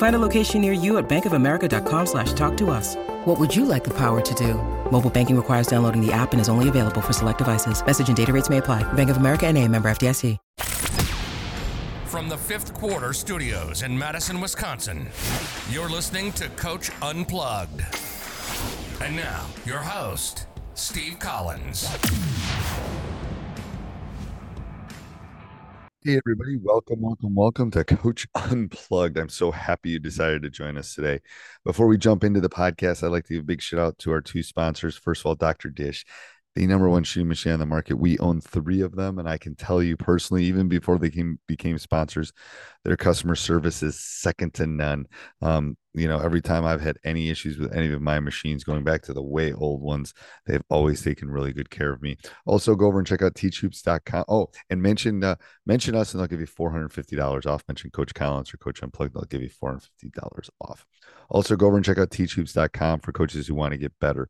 Find a location near you at bankofamerica.com slash talk to us. What would you like the power to do? Mobile banking requires downloading the app and is only available for select devices. Message and data rates may apply. Bank of America and a member FDIC. From the fifth quarter studios in Madison, Wisconsin, you're listening to Coach Unplugged. And now, your host, Steve Collins. Hey, everybody. Welcome, welcome, welcome to Coach Unplugged. I'm so happy you decided to join us today. Before we jump into the podcast, I'd like to give a big shout out to our two sponsors. First of all, Dr. Dish, the number one shooting machine on the market. We own three of them, and I can tell you personally, even before they came, became sponsors, their customer service is second to none. Um, you know, every time I've had any issues with any of my machines, going back to the way old ones, they've always taken really good care of me. Also, go over and check out teachhoops.com. Oh, and mention uh, mention us, and they'll give you four hundred fifty dollars off. Mention Coach Collins or Coach Unplugged, they'll give you four hundred fifty dollars off. Also, go over and check out teachhoops.com for coaches who want to get better.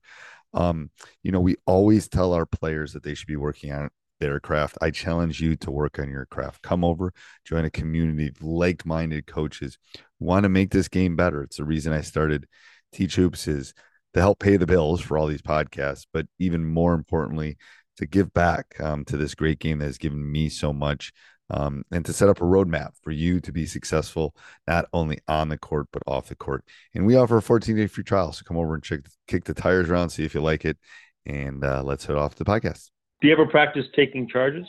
Um, you know, we always tell our players that they should be working on their craft. I challenge you to work on your craft. Come over, join a community of like minded coaches want to make this game better. It's the reason I started Teach Hoops is to help pay the bills for all these podcasts, but even more importantly, to give back um, to this great game that has given me so much um, and to set up a roadmap for you to be successful not only on the court but off the court. And we offer a 14 day free trial, so come over and check kick the tires around, see if you like it, and uh, let's head off to the podcast. Do you ever practice taking charges?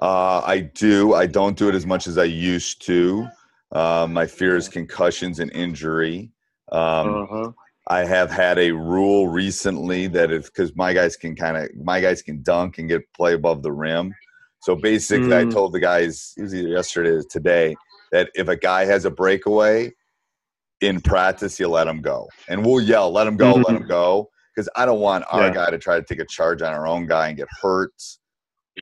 Uh, I do. I don't do it as much as I used to. Uh, my fear is concussions and injury. Um, uh-huh. I have had a rule recently that if because my guys can kind of my guys can dunk and get play above the rim. So basically, mm. I told the guys it was either yesterday or today that if a guy has a breakaway in practice, you let him go, and we'll yell, "Let him go, mm-hmm. let him go," because I don't want our yeah. guy to try to take a charge on our own guy and get hurt.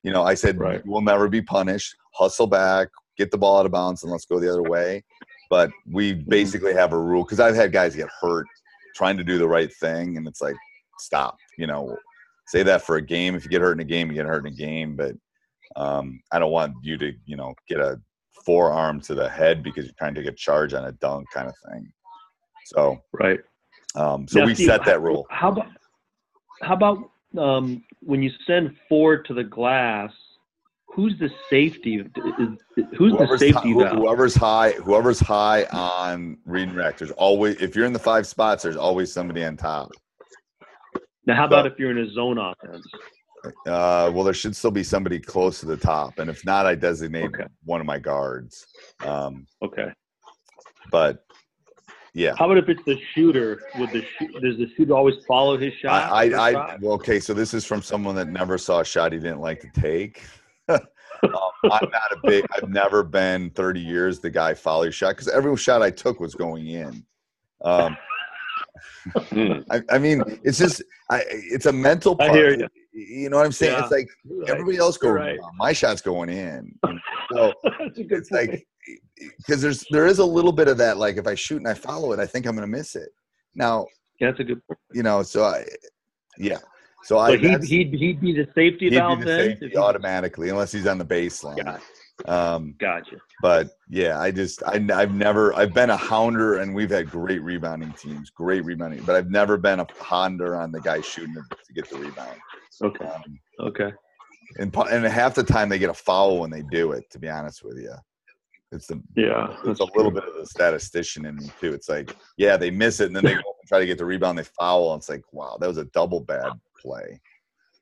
You know, I said right. we'll never be punished. Hustle back, get the ball out of bounds, and let's go the other way. But we mm-hmm. basically have a rule because I've had guys get hurt trying to do the right thing, and it's like, stop. You know, say that for a game. If you get hurt in a game, you get hurt in a game. But um, I don't want you to, you know, get a forearm to the head because you're trying to get charge on a dunk kind of thing. So right. Um, so now, we Steve, set that rule. How about how about um, when you send four to the glass? Who's the safety? who's whoever's the safety high, Whoever's high, whoever's high on reading reactors. Always, if you're in the five spots, there's always somebody on top. Now, how about if you're in a zone offense? Uh, well, there should still be somebody close to the top, and if not, I designate okay. one of my guards. Um, okay. But yeah. How about if it's the shooter? Would the does the shooter always follow his shot? I, I, I well, okay. So this is from someone that never saw a shot he didn't like to take. um, I'm not a big. I've never been 30 years the guy follow shot because every shot I took was going in. Um, hmm. I, I, mean, it's just I, it's a mental part. I hear you you know what I'm saying? Yeah, it's like right. everybody else going, right. my shot's going in. So it's point. like because there's there is a little bit of that. Like if I shoot and I follow it, I think I'm going to miss it. Now, yeah, that's a good. Point. You know, so I, yeah. So I he'd, he'd he'd be the safety he'd valve be the then safety automatically, unless he's on the baseline. Yeah. Um, Gotcha. but yeah, I just I, I've never I've been a hounder and we've had great rebounding teams, great rebounding, but I've never been a hounder on the guy shooting to, get the rebound. Okay. Um, Okay. and and half the time they get a foul when they do it. To be honest with you, it's the Yeah. it's a little true. bit of the statistician in me too. It's like yeah, they miss it and then they go and try to get the rebound, they foul, and it's like wow, that was a double bad play.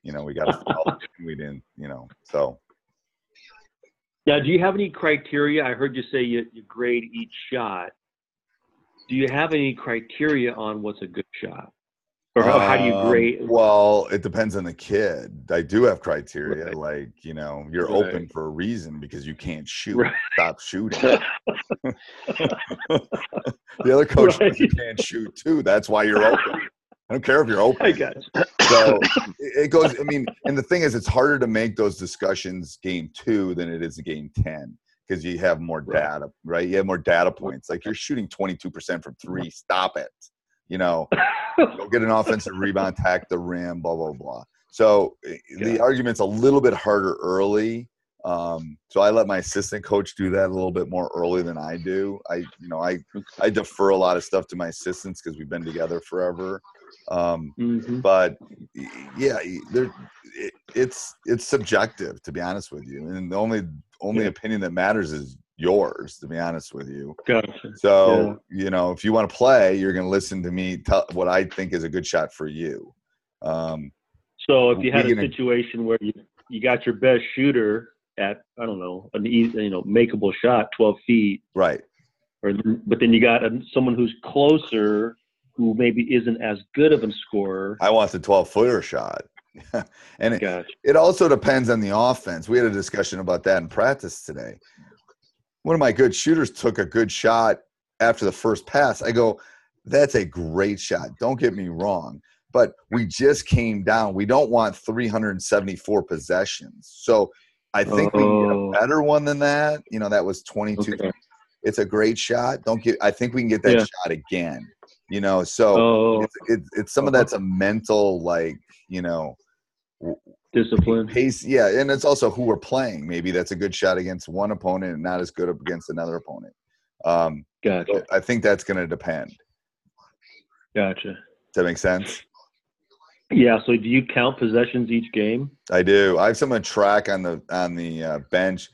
You know, we got a foul, we didn't. You know, so Now, do you have any criteria? I heard you say you, you grade each shot. Do you have any criteria on what's a good shot? Or how, how do you Um, grade? Well, it depends on the kid. I do have criteria, Right. like you know, you're Right. open for a reason because you can't shoot. Right. Stop shooting. the other coach you can't shoot too. That's why you're open. I don't care if you're open. I you. So it goes. I mean, and the thing is, it's harder to make those discussions game two than it is game ten because you have more data, right? You have more data points. Like you're shooting 22% from three. Stop it. You know, go get an offensive rebound, attack the rim, blah blah blah. So eh, the argument's a little bit harder early. Um, so I let my assistant coach do that a little bit more early than I do. I, you know, I I defer a lot of stuff to my assistants because we've been together forever. Um, Mhm. but yeah, there, it, it's it's subjective to be honest with you, and the only only Yeah. opinion that matters is yours. To be honest with you, Gotcha. so you know if you want to play, you're going to listen to me tell what I think is a good shot for you. Um, So if you had a situation where you, you got your best shooter at, I don't know, an easy, you know, makeable shot, 12 feet, right. or but then you got a, someone who's closer who maybe isn't as good of a scorer. I want the 12 footer shot. and it, Gotcha. it also depends on the offense. We had a discussion about that in practice today. One of my good shooters took a good shot after the first pass. I go, that's a great shot. Don't get me wrong. But we just came down. We don't want 374 possessions. So I think we can get Oh. a better one than that. You know, that was 22. Okay. It's a great shot. Don't get, I think we can get that Yeah. shot again. You know, so Oh, it's, it's, it's some of that's a mental, like, you know, discipline. pace yeah and it's also who we're playing maybe that's a good shot against one opponent and not as good against another opponent um Gotcha. i think that's going to depend Gotcha. does that make sense Yeah. So do you count possessions each game? i do i have someone track on the on the uh, bench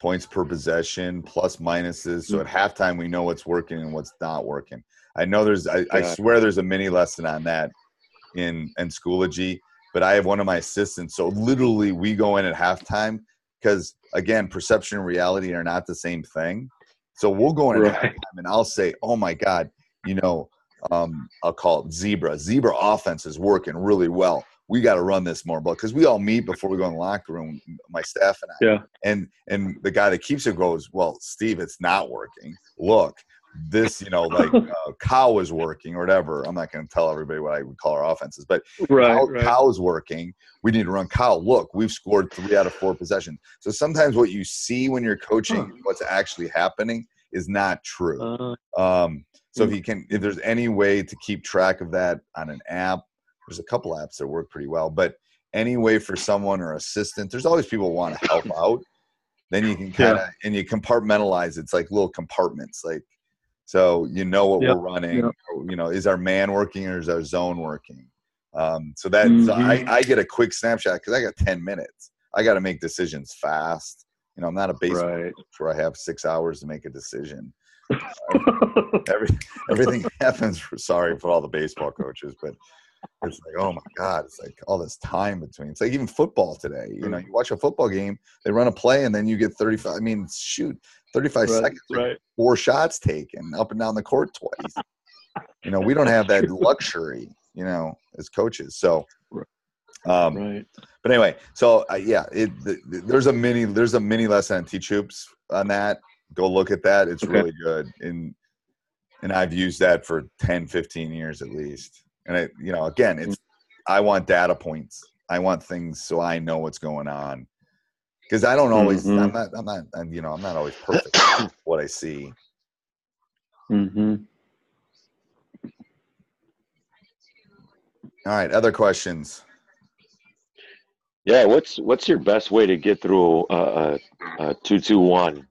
points per possession plus minuses so at halftime we know what's working and what's not working i know there's i, I swear there's a mini lesson on that in in schoology but i have one of my assistants so literally we go in at halftime because again perception and reality are not the same thing. So we'll go in at Right. halftime and i'll say oh my god you know um, i'll call it zebra. Zebra offense is working really well. We got to run this more but because we all meet before we go in the locker room my staff and i. Yeah. and and the guy that keeps it goes well steve it's not working. Look this you know like uh, cow is working or whatever i'm not going to tell everybody what i would call our offenses but Right. cow, right. cow's working we need to run cow look we've scored three out of four possessions so sometimes what you see when you're coaching Huh. what's actually happening is not true Uh, um, so if you can, if there's any way to keep track of that on an app, there's a couple apps that work pretty well. But any way for someone or assistant, there's always people who want to help out. Then you can kind of and you compartmentalize. It's like little compartments, like so you know what Yep, we're running. yep. You know, is our man working or is our zone working? Um, so that so Mhm. I, I get a quick snapshot because I got 10 minutes. I got to make decisions fast. You know, I'm not a baseball right. coach where I have six hours to make a decision. Every, everything happens for sorry for all the baseball coaches, but it's like, oh my God, it's like all this time between. It's like even football today. You know, you watch a football game, they run a play, and then you get 35. I mean, shoot, 35 right. seconds, Right. four shots taken up and down the court twice. you know, we don't have that luxury, you know, as coaches. So, um, Right. but anyway, so uh, yeah, it the, the- there's a mini there's a mini lesson on Teach Hoops on that. Go look at that. It's Okay. really good. And and I've used that for 10, 15 years at least. And it, you know, again, it's I want data points. I want things so I know what's going on. Because I don't always Mhm. I'm not I'm not I'm, you know, I'm not always perfect what I see. hmm All right, other questions. Yeah, what's what's your best way to get through a, a, a two two one?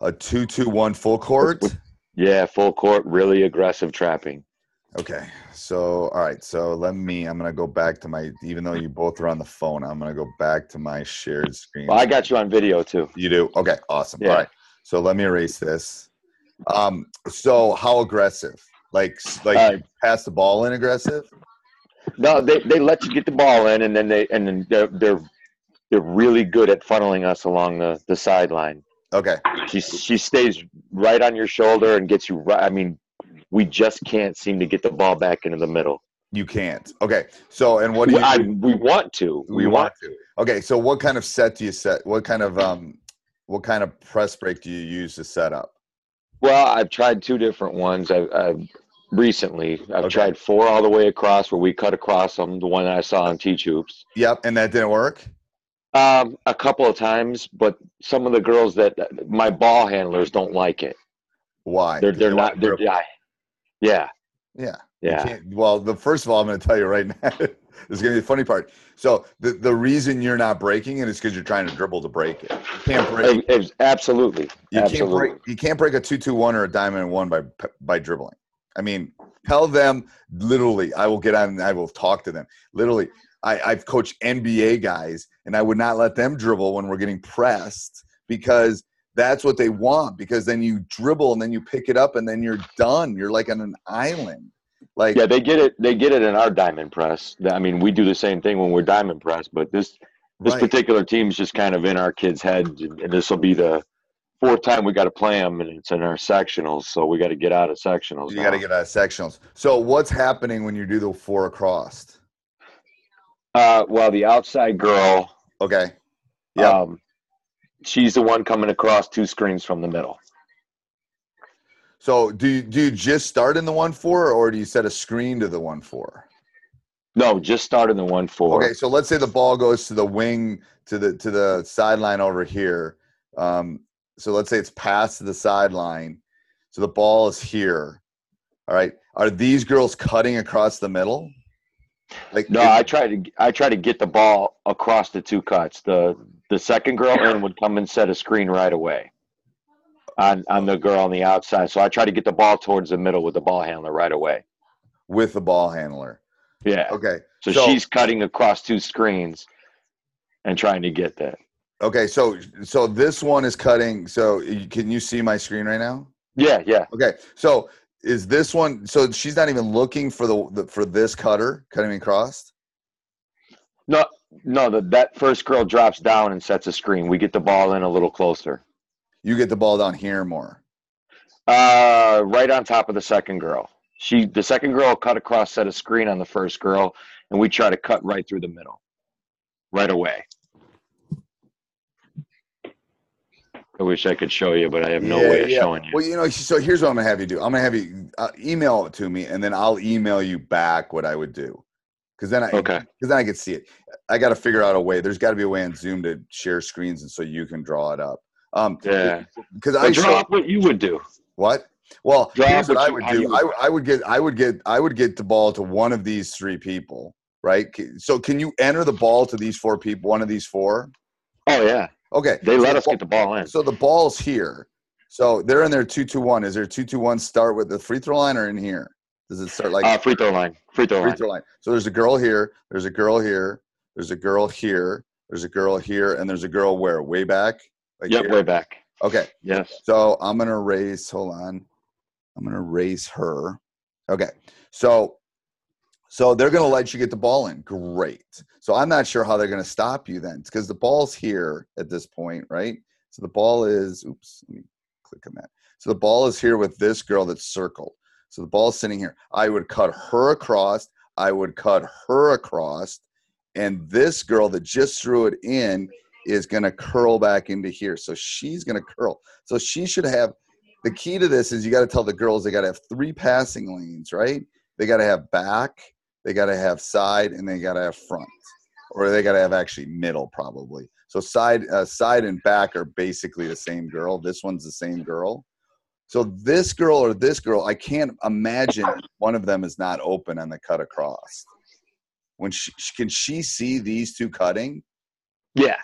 A two two one full court. Yeah, full court, really aggressive trapping. Okay. So all right. So let me. I'm gonna go back to my. Even though you both are on the phone, I'm gonna go back to my shared screen. Well, I got you on video too. You do. Okay. Awesome. Yeah. All right. So let me erase this. Um. So how aggressive? Like like Uh, pass the ball in aggressive? No, they, they let you get the ball in, and then they and then they're they're they're really good at funneling us along the the sideline. Okay. She she stays right on your shoulder and gets you right. I mean, we just can't seem to get the ball back into the middle. You can't. Okay. So and what do you? I, we want to. We, want. to. Okay. So what kind of set do you set? What kind of um, what kind of press break do you use to set up? Well, I've tried two different ones. I've, I've recently I've Okay. tried four all the way across, where we cut across them. The one that I saw on Teach Hoops. Yep. And that didn't work. Um, a couple of times, but some of the girls that my ball handlers don't like it. Why? They're they're they not. They're, to- yeah, yeah, Yeah. You yeah. can't- Well, the first of all, I'm going to tell you right now. this is going to be the funny part. So the the reason you're not breaking it is because you're trying to dribble to break it. You can't break. It- absolutely, You absolutely. can't break. You can't break a two two one or a diamond one by by dribbling. I mean, tell them literally. I will get on. and I will talk to them. Literally, I, I've coached NBA guys, and I would not let them dribble when we're getting pressed because that's what they want. Because then you dribble and then you pick it up and then you're done. You're like on an island. Like Yeah, they get it. They get it in our diamond press. I mean, we do the same thing when we're diamond press, but this this right. particular team's just kind of in our kids' head, and this will be the fourth time we got to play them, and it's in our sectionals, so we got to get out of sectionals. you got to get out of sectionals. So what's happening when you do the four across? Uh, well, the outside girl, Okay. Yeah. um, she's the one coming across two screens from the middle. So do you, do you just start in the one four, or do you set a screen to the one four? No, just start in the one four. Okay, so let's say the ball goes to the wing to the to the sideline over here. Um, so let's say it's past the sideline. So the ball is here. All right. Are these girls cutting across the middle? Like No, I try to I try to get the ball across the two cuts. The the second girl in would come and set a screen right away on on the girl on the outside. So I try to get the ball towards the middle with the ball handler right away. with the ball handler. Yeah. Okay. So, so- she's cutting across two screens and trying to get that. Okay. So so this one is cutting. So can you see my screen right now? Yeah, yeah. Okay. So is this one? So she's not even looking for the, the for this cutter cutting across. No, no. The, that first girl drops down and sets a screen. We get the ball in a little closer, You get the ball down here more. uh, right on top of the second girl. She, the second girl, cut across, set a screen on the first girl, and we try to cut right through the middle, right away. I wish I could show you, but I have no way of showing you. Well, you know, so here's what I'm gonna have you do. I'm gonna have you uh, email it to me, and then I'll email you back what I would do. Because then I, Okay. because then I could see it. I got to figure out a way. There's got to be a way on Zoom to share screens, and so you can draw it up. Um, Yeah. Because I draw up what you would do. what? Well, Draw here's what I would do. I, would- I would get, I would get, I would get the ball to one of these three people, right? So can you enter the ball to these four people? One of these four? Oh yeah, Okay. they so let the us ball- get the ball in. So the ball's here. So they're in there two two one. Is there two two one start with the free throw line or in here? Does it start like Uh, free throw line. Free throw free line. throw line? So there's a girl here. There's a girl here. There's a girl here. There's a girl here, and there's a girl where way back. Like Yep, here? way back. Okay. Yes. So I'm gonna raise. Hold on. I'm gonna raise her. Okay. So so they're gonna let you get the ball in. Great. So I'm not sure how they're gonna stop you then, because the ball's here at this point, right? So the ball is. Oops. Let me click on that. So the ball is here with this girl that's circled. So the ball's sitting here. I would cut her across. I would cut her across, and this girl that just threw it in is going to curl back into here. So she's going to curl. So she should have the key to this is you got to tell the girls they got to have three passing lanes, right? They got to have back, they got to have side, and they got to have front, or they got to have actually middle probably. So side, uh, side and back are basically the same girl. This one's the same girl. So this girl or this girl, I can't imagine one of them is not open on the cut across. when she can she see these two cutting? Yeah,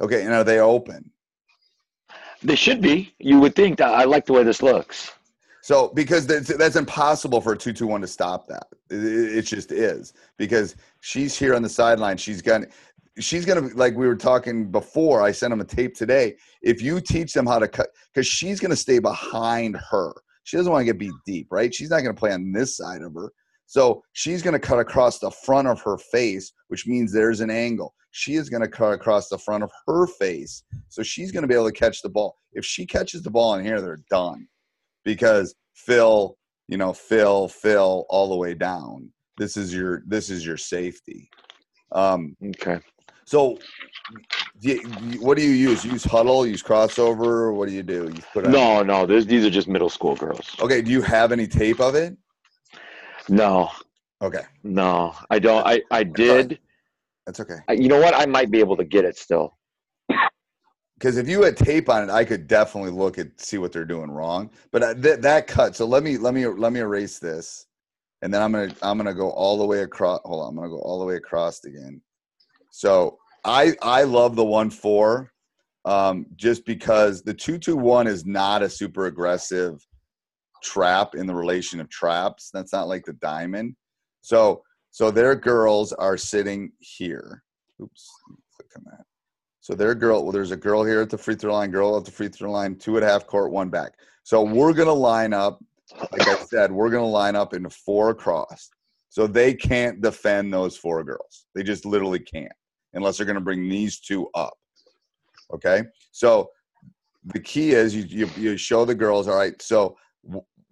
Okay, and are they open? they should be. You would think that. I like the way this looks. So because that's, that's impossible for a two two one to stop that. It, it just is because she's here on the sideline. She's gonna she's gonna like we were talking before. I sent them a tape today. If you teach them how to cut, because she's gonna stay behind her. She doesn't want to get beat deep, right? She's not gonna play on this side of her. So she's gonna cut across the front of her face, which means there's an angle. She is gonna cut across the front of her face, so she's gonna be able to catch the ball. If she catches the ball in here, they're done because fill, you know, fill, fill, all the way down. This is your this is your safety. Um, Okay. So, do you- you- what do you use? Use huddle? Use crossover? What do you do? You put on, No, no. This, these are just middle school girls. Okay. Do you have any tape of it? No, Okay, no. I don't. I I did. that's okay. I, you know what? I might be able to get it still. Because if you had tape on it, I could definitely look at see what they're doing wrong. But uh, th- that cut. So let me let me let me erase this, and then I'm gonna I'm gonna go all the way across. Hold on, I'm gonna go all the way across again. So I I love the one four, um, just because the two two one is not a super aggressive trap in the relation of traps. That's not like the diamond. So so their girls are sitting here. Oops, click on that. So their girl, well, there's a girl here at the free throw line, girl at the free throw line, two at half court, one back. So we're gonna line up, like I said, we're gonna line up into four across. So they can't defend those four girls. They just literally can't unless they're gonna bring these two up. Okay. So the key is you you, you show the girls, all right. So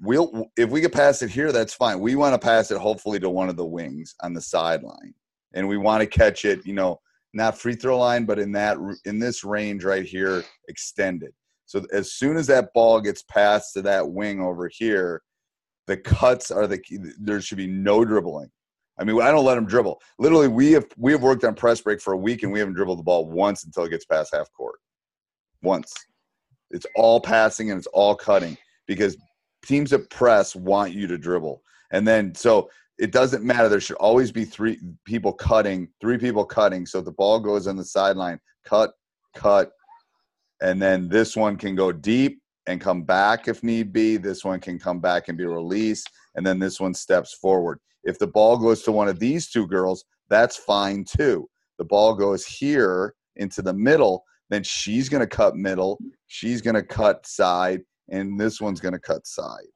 we'll if we could pass it here, that's fine. We want to pass it hopefully to one of the wings on the sideline, and we want to catch it, you know, not free throw line, but in that in this range right here, extended. So as soon as that ball gets passed to that wing over here, the cuts are the key. There should be no dribbling. I mean, I don't let them dribble. Literally, we have we have worked on press break for a week, and we haven't dribbled the ball once until it gets past half court. Once, it's all passing and it's all cutting because teams that press want you to dribble, and then so it doesn't matter. There should always be three people cutting, three people cutting. So the ball goes on the sideline, cut, cut, and then this one can go deep and come back if need be. This one can come back and be released, and then this one steps forward. If the ball goes to one of these two girls, that's fine too. The ball goes here into the middle, then she's going to cut middle, she's going to cut side, and this one's going to cut side.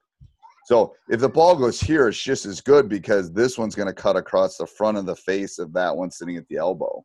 So if the ball goes here, it's just as good because this one's going to cut across the front of the face of that one sitting at the elbow.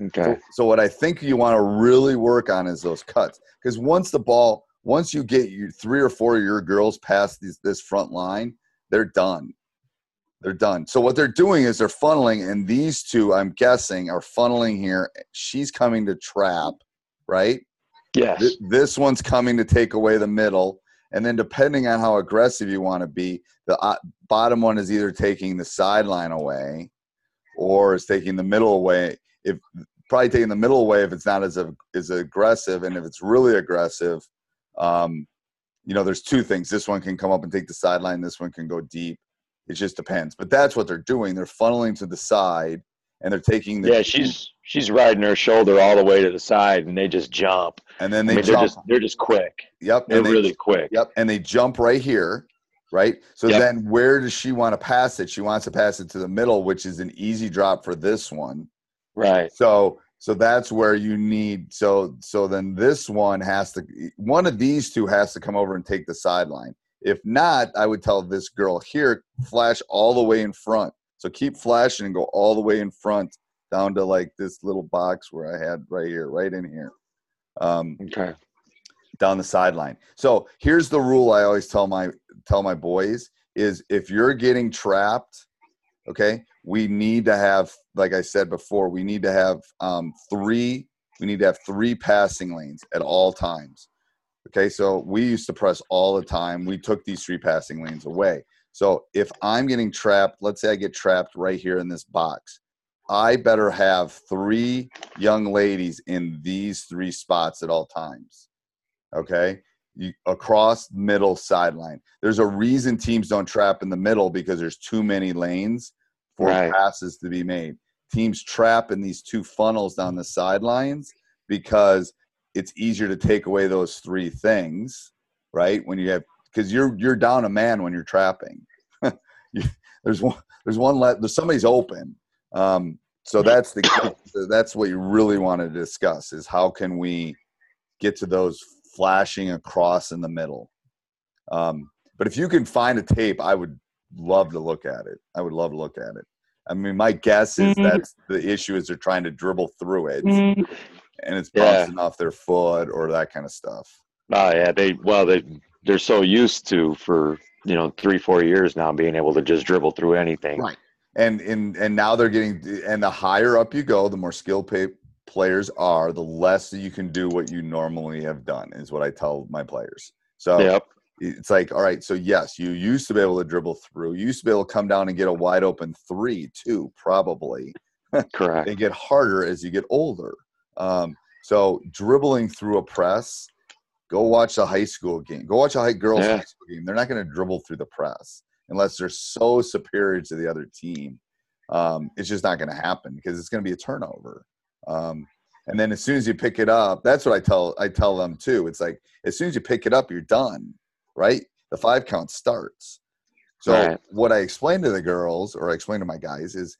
Okay. So, so what I think you want to really work on is those cuts because once the ball, once you get you three or four of your girls past these, this front line, they're done. They're done. So what they're doing is they're funneling, and these two, I'm guessing, are funneling here. She's coming to trap, right? Yes. Th- this one's coming to take away the middle, and then depending on how aggressive you want to be, the uh, bottom one is either taking the sideline away, or is taking the middle away. If probably taking the middle away if it's not as as aggressive, and if it's really aggressive, um, you know, there's two things. This one can come up and take the sideline. This one can go deep. It just depends. But that's what they're doing. They're funneling to the side, and they're taking the Yeah, she's she's riding her shoulder all the way to the side, and they just jump. and then I they mean, they're just they're just quick. yep, They're and they, really quick. Yep, and they jump right here, right? So Yep. then where does she want to pass it? She wants to pass it to the middle, which is an easy drop for this one. Right. So so that's where you need so so then this one has to one of these two has to come over and take the sideline. If not, I would tell this girl here flash all the way in front. So keep flashing and go all the way in front down to like this little box where I had right here, right in here. Um, Okay. down the sideline. So here's the rule I always tell my tell my boys is if you're getting trapped, okay, we need to have, like I said before, we need to have um, three. We need to have three passing lanes at all times. Okay, so we used to press all the time. We took these three passing lanes away. So if I'm getting trapped, let's say I get trapped right here in this box, I better have three young ladies in these three spots at all times okay you, across middle sideline. There's a reason teams don't trap in the middle because there's too many lanes for Right. passes to be made. Teams trap in these two funnels down the sidelines because it's easier to take away those three things right? When you have because you're you're down a man when you're trapping. You- there's one there's one let there's somebody's open. Um so that's the that's what you really want to discuss is how can we get to those flashing across in the middle. Um, but if you can find a tape, I would love to look at it. I would love to look at it. I mean, my guess is that's the issue is they're trying to dribble through it, and it's Yeah. bouncing off their foot or that kind of stuff. Oh yeah, they well they they're so used to for you know three four years now being able to just dribble through anything. Right. And and and now they're getting and the higher up you go, the more skilled pay, players are, the less you can do what you normally have done. Is what I tell my players. So Yep. it's like, all right, so yes, you used to be able to dribble through. You used to be able to come down and get a wide open three, too, probably. Correct. They get harder as you get older. Um, so dribbling through a press, go watch a high school game. Go watch a high girls Yeah. high school game. They're not going to dribble through the press unless they're so superior to the other team. Um, it's just not going to happen because it's going to be a turnover. Um, and then as soon as you pick it up, that's what I tell I tell them too. It's like as soon as you pick it up, you're done, right? The five count starts. So Right. what I explain to the girls or I explain to my guys is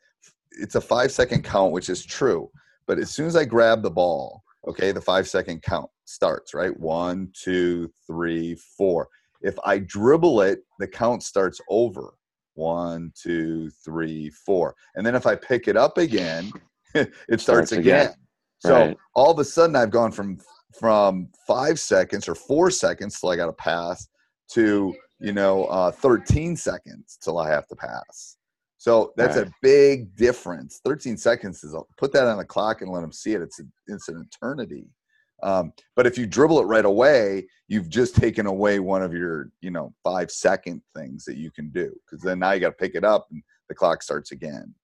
it's a five second count, which is true. But as soon as I grab the ball, okay, the five second count starts, right? One, two, three, four. If I dribble it, the count starts over. One, two, three, four. And then if I pick it up again, it starts, Starts again. again. So Right. all of a sudden I've gone from from five seconds or four seconds till I got to pass to you know uh, 13 seconds till I have to pass. So that's Right. a big difference. 13 seconds is a, put that on the clock and let them see it. It's a, it's an eternity. Um, but if you dribble it right away, you've just taken away one of your you know five second things that you can do because then now you got to pick it up and the clock starts again.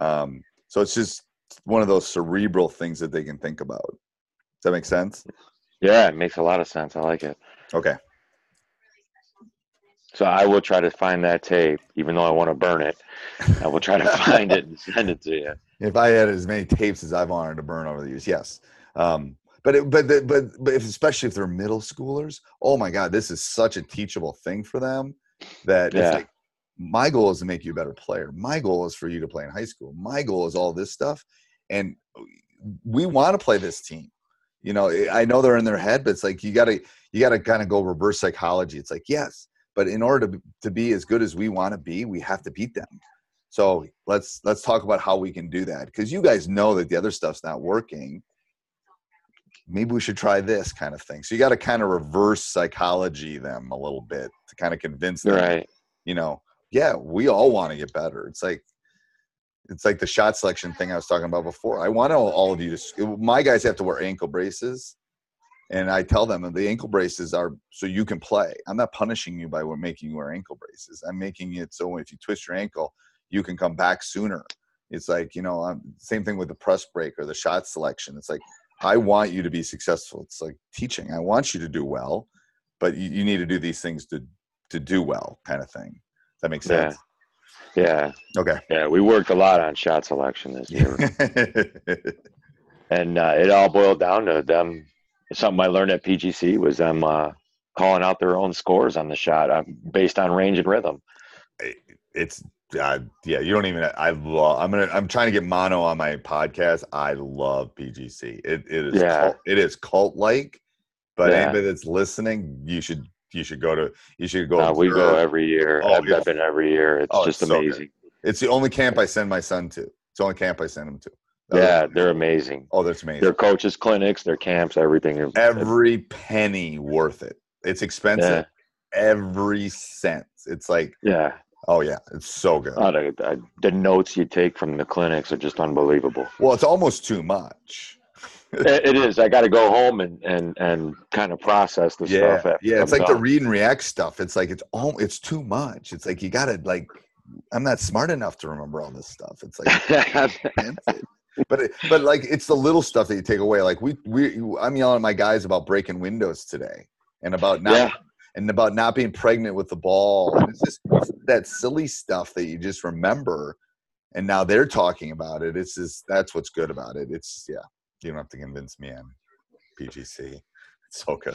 Um, so it's just one of those cerebral things that they can think about. Does that make sense? Yeah, it makes a lot of sense. I like it. Okay. So I will try to find that tape, even though I want to burn it. I will try to find it and send it to you. If I had as many tapes as I've wanted to burn over the years, yes. Um, but it, but the- but but if, especially if they're middle schoolers, oh my God, this is such a teachable thing for them that Yeah. it's like my goal is to make you a better player. My goal is for you to play in high school. My goal is all this stuff, and we want to play this team. You know, I know they're in their head, but it's like you got to you got to kind of go reverse psychology. It's like yes, but in order to to be as good as we want to be, we have to beat them. So let's let's talk about how we can do that because you guys know that the other stuff's not working. Maybe we should try this kind of thing. So you got to kind of reverse psychology them a little bit to kind of convince them. Right. You know, yeah, we all want to get better. It's like it's like the shot selection thing I was talking about before. I want all, all of you to. My guys have to wear ankle braces, and I tell them the ankle braces are so you can play. I'm not punishing you by making you wear ankle braces. I'm making it so if you twist your ankle, you can come back sooner. It's like you know, same thing with the press break or the shot selection. It's like I want you to be successful. It's like teaching. I want you to do well, but you, you need to do these things to to do well, kind of thing. That makes Yeah. sense. Yeah. Okay. Yeah. We worked a lot on shot selection this year. and uh, it all boiled down to them. Something I learned at PGC was them uh, calling out their own scores on the shot uh, based on range and rhythm. It's uh, yeah, you don't even. I love. I'm gonna. I'm trying to get mono on my podcast. I love PGC. It it is. Yeah. Cult, it is cult like. But Yeah. anybody that's listening, you should you should go to you should go. Uh, we go every year. Oh, I've, I've been every year. It's Oh, just it's so amazing. It's the only camp I send my son to. It's the only camp I send him to. Yeah, they're amazing. Oh, that's amazing. Their coaches, clinics, their camps, everything. Every penny worth it. It's expensive. Every cent. It's like Yeah. oh yeah, it's so good. Oh, the, the- the notes you take from the clinics are just unbelievable. well, it's almost too much. It, is. I got to go home and, and, and kind of process the yeah, stuff. after yeah. It's like the read and react stuff. It's like it's all it's too much. It's like you gotta like. I'm not smart enough to remember all this stuff. It's like but it, but like it's the little stuff that you take away. Like we we I'm yelling at my guys about breaking windows today and about not Yeah. and about not being pregnant with the ball. And it's just it's that silly stuff that you just remember. And now they're talking about it. It's just that's what's good about it. It's yeah. You don't have to convince me on PGC. It's so good.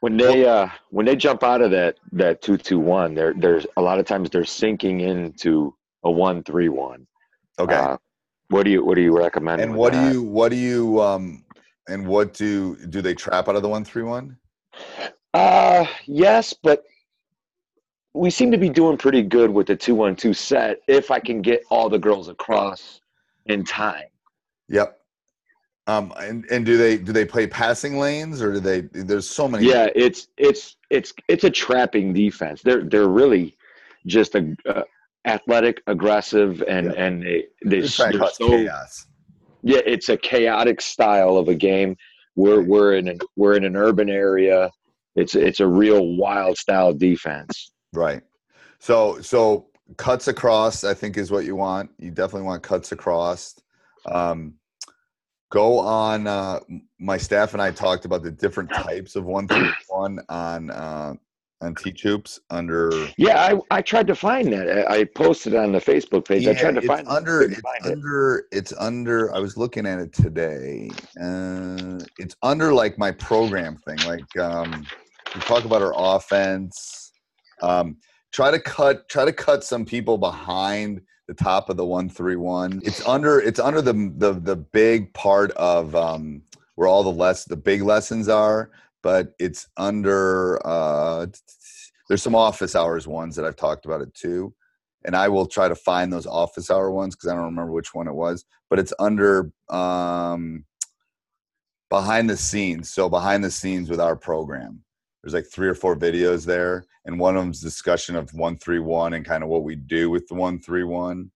when they uh, when they jump out of that that two two one, they're there's a lot of times they're sinking into a one three one. Okay. Uh, what do you what do you recommend? and what that? do you what do you um and what do do they trap out of the one three one? Uh yes, but we seem to be doing pretty good with the two one two set if I can get all the girls across in time. Yep. Um and, and do they do they play passing lanes or do they there's so many Yeah, it's it's it's it's a trapping defense. They're they're really just a uh, athletic, aggressive, and Yeah. and they they They're trying to they're cause so chaos. yeah. It's a chaotic style of a game. We're we're in an we're in an urban area. It's it's a real wild style defense. Right. So so cuts across, I think, is what you want. You definitely want cuts across. Um, go on. Uh, my staff and I talked about the different types of one through one on uh, on Teach Hoops under. Yeah, I, I tried to find that. I, I posted on the Facebook page. I tried to find under. It's find it. under. It's under. I was looking at it today. Uh, it's under like my program thing. Like um, we talk about our offense. Um, try to cut. Try to cut some people behind the top of the one three one. It's under. It's under the the the big part of um, where all the less the big lessons are. But it's under. Uh, there's some office hours ones that I've talked about it too and I will try to find those office hour ones because I don't remember which one it was, but it's under um, behind the scenes. So behind the scenes with our program, there's like three or four videos there, and one of them's discussion of one three one and kind of what we do with the one three one.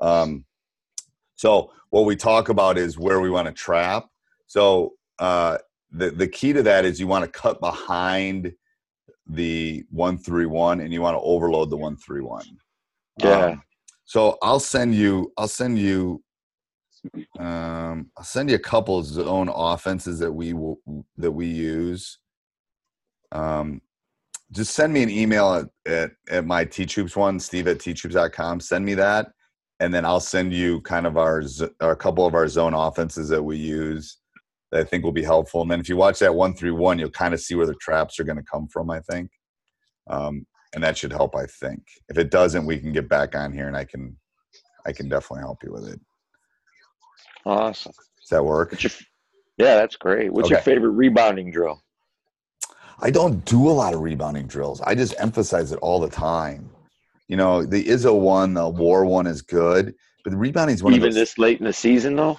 Um, so what we talk about is where we want to trap. So uh, the the key to that is you want to cut behind the one three one, and you want to overload the one three one. Yeah. Um, so I'll send you. I'll send you. Um, I'll send you a couple of zone offenses that we will that we use. Um, just send me an email at, at, at my Hoops one, Steve at teachhoops.com. Send me that, and then I'll send you kind of our a couple of our zone offenses that we use that I think will be helpful. And then if you watch that one through one, you'll kind of see where the traps are going to come from. I think. Um, and that should help i think if it doesn't we can get back on here and i can i can definitely help you with it Awesome. does that work your, yeah, that's great. What's your favorite rebounding drill? I don't do a lot of rebounding drills i just emphasize it all the time you know the izzo one the war one is good but the rebounding is one Even of those this late in the season, though.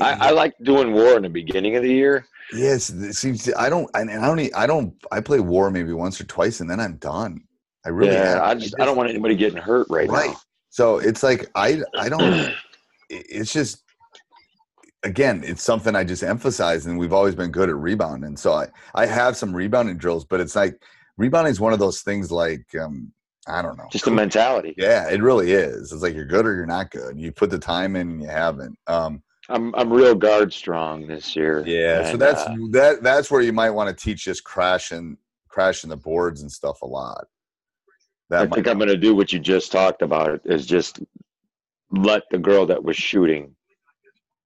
I, I like doing war in the beginning of the year. yes it seems i don't and i don't i don't i play war maybe once or twice and then i'm done i really yeah. I just I don't want anybody getting hurt right, right now. so it's like i i don't it's just again it's something i just emphasize and we've always been good at rebounding so i i have some rebounding drills but it's like rebounding is one of those things like um i don't know Just a mentality. yeah it really is it's like you're good or you're not good you put the time in and you haven't um I'm I'm real guard strong this year. yeah so that's uh, that that's where you might want to teach just crashing crashing the boards and stuff a lot that I think I'm going to do what you just talked about. Is just let the girl that was shooting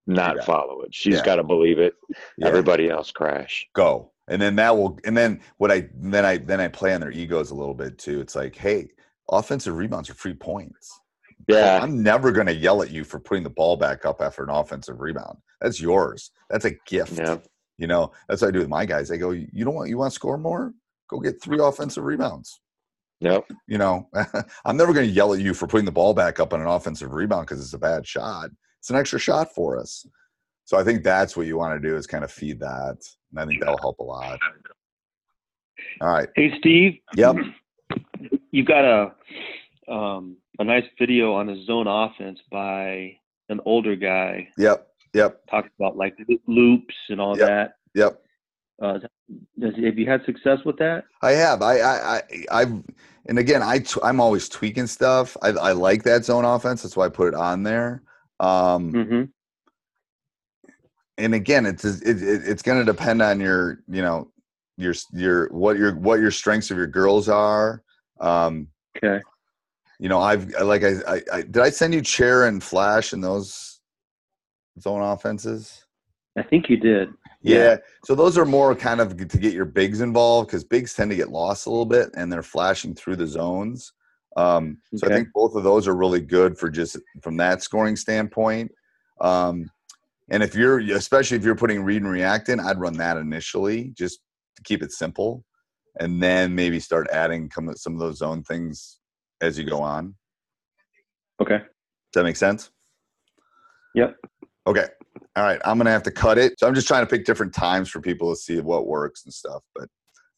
not Yeah. follow it. She's Yeah. got to believe it. yeah, Everybody else crash. go and then that will and then what i then i then i play on their egos a little bit too it's like hey offensive rebounds are free points Yeah. i'm never going to yell at you for putting the ball back up after an offensive rebound that's yours that's a gift Yeah. you know that's what i do with my guys they go you don't want you want to score more go get three offensive rebounds Yep. you know i'm never going to yell at you for putting the ball back up on an offensive rebound because it's a bad shot it's an extra shot for us so i think that's what you want to do is kind of feed that and i think that'll help a lot all right Hey, Steve. Yep. You've got a um, a nice video on a zone offense by an older guy. yep yep Talks about like loops and all Yep. that. yep Uh, does, have you had success with that? I have. I, I, I, I've, and again, I, t- I'm always tweaking stuff. I, I like that zone offense. That's why I put it on there. Um, Mm-hmm. and again, it's, it, it, it's going to depend on your, you know, your, your, what your, what your strengths of your girls are. Um, Okay. you know, I've, like, I, I, I did I send you chair and flash and those zone offenses? I think you did. Yeah. So those are more kind of to get your bigs involved because bigs tend to get lost a little bit and they're flashing through the zones. Um, so I think both of those are really good for just from that scoring standpoint. Um, and if you're, especially if you're putting read and react in, I'd run that initially just to keep it simple, and then maybe start adding some some of those zone things as you go on. Okay. Does that make sense? Yep. Okay. All right. I'm gonna have to cut it. So I'm just trying to pick different times for people to see what works and stuff. But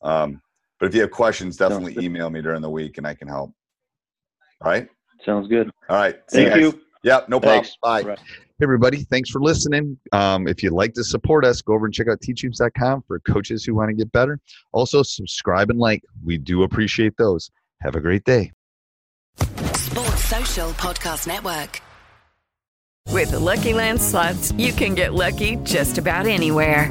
um, but if you have questions, definitely good. email me during the week and I can help. All right. Sounds good. All right. See Thank guys. you. Yep. No problem. Thanks. Bye. Right. Hey everybody, thanks for listening. Um, if you'd like to support us, go over and check out teachhoops.com for coaches who want to get better. Also, subscribe and like. We do appreciate those. Have a great day. Sports Social Podcast Network. With the Lucky Land slots, you can get lucky just about anywhere.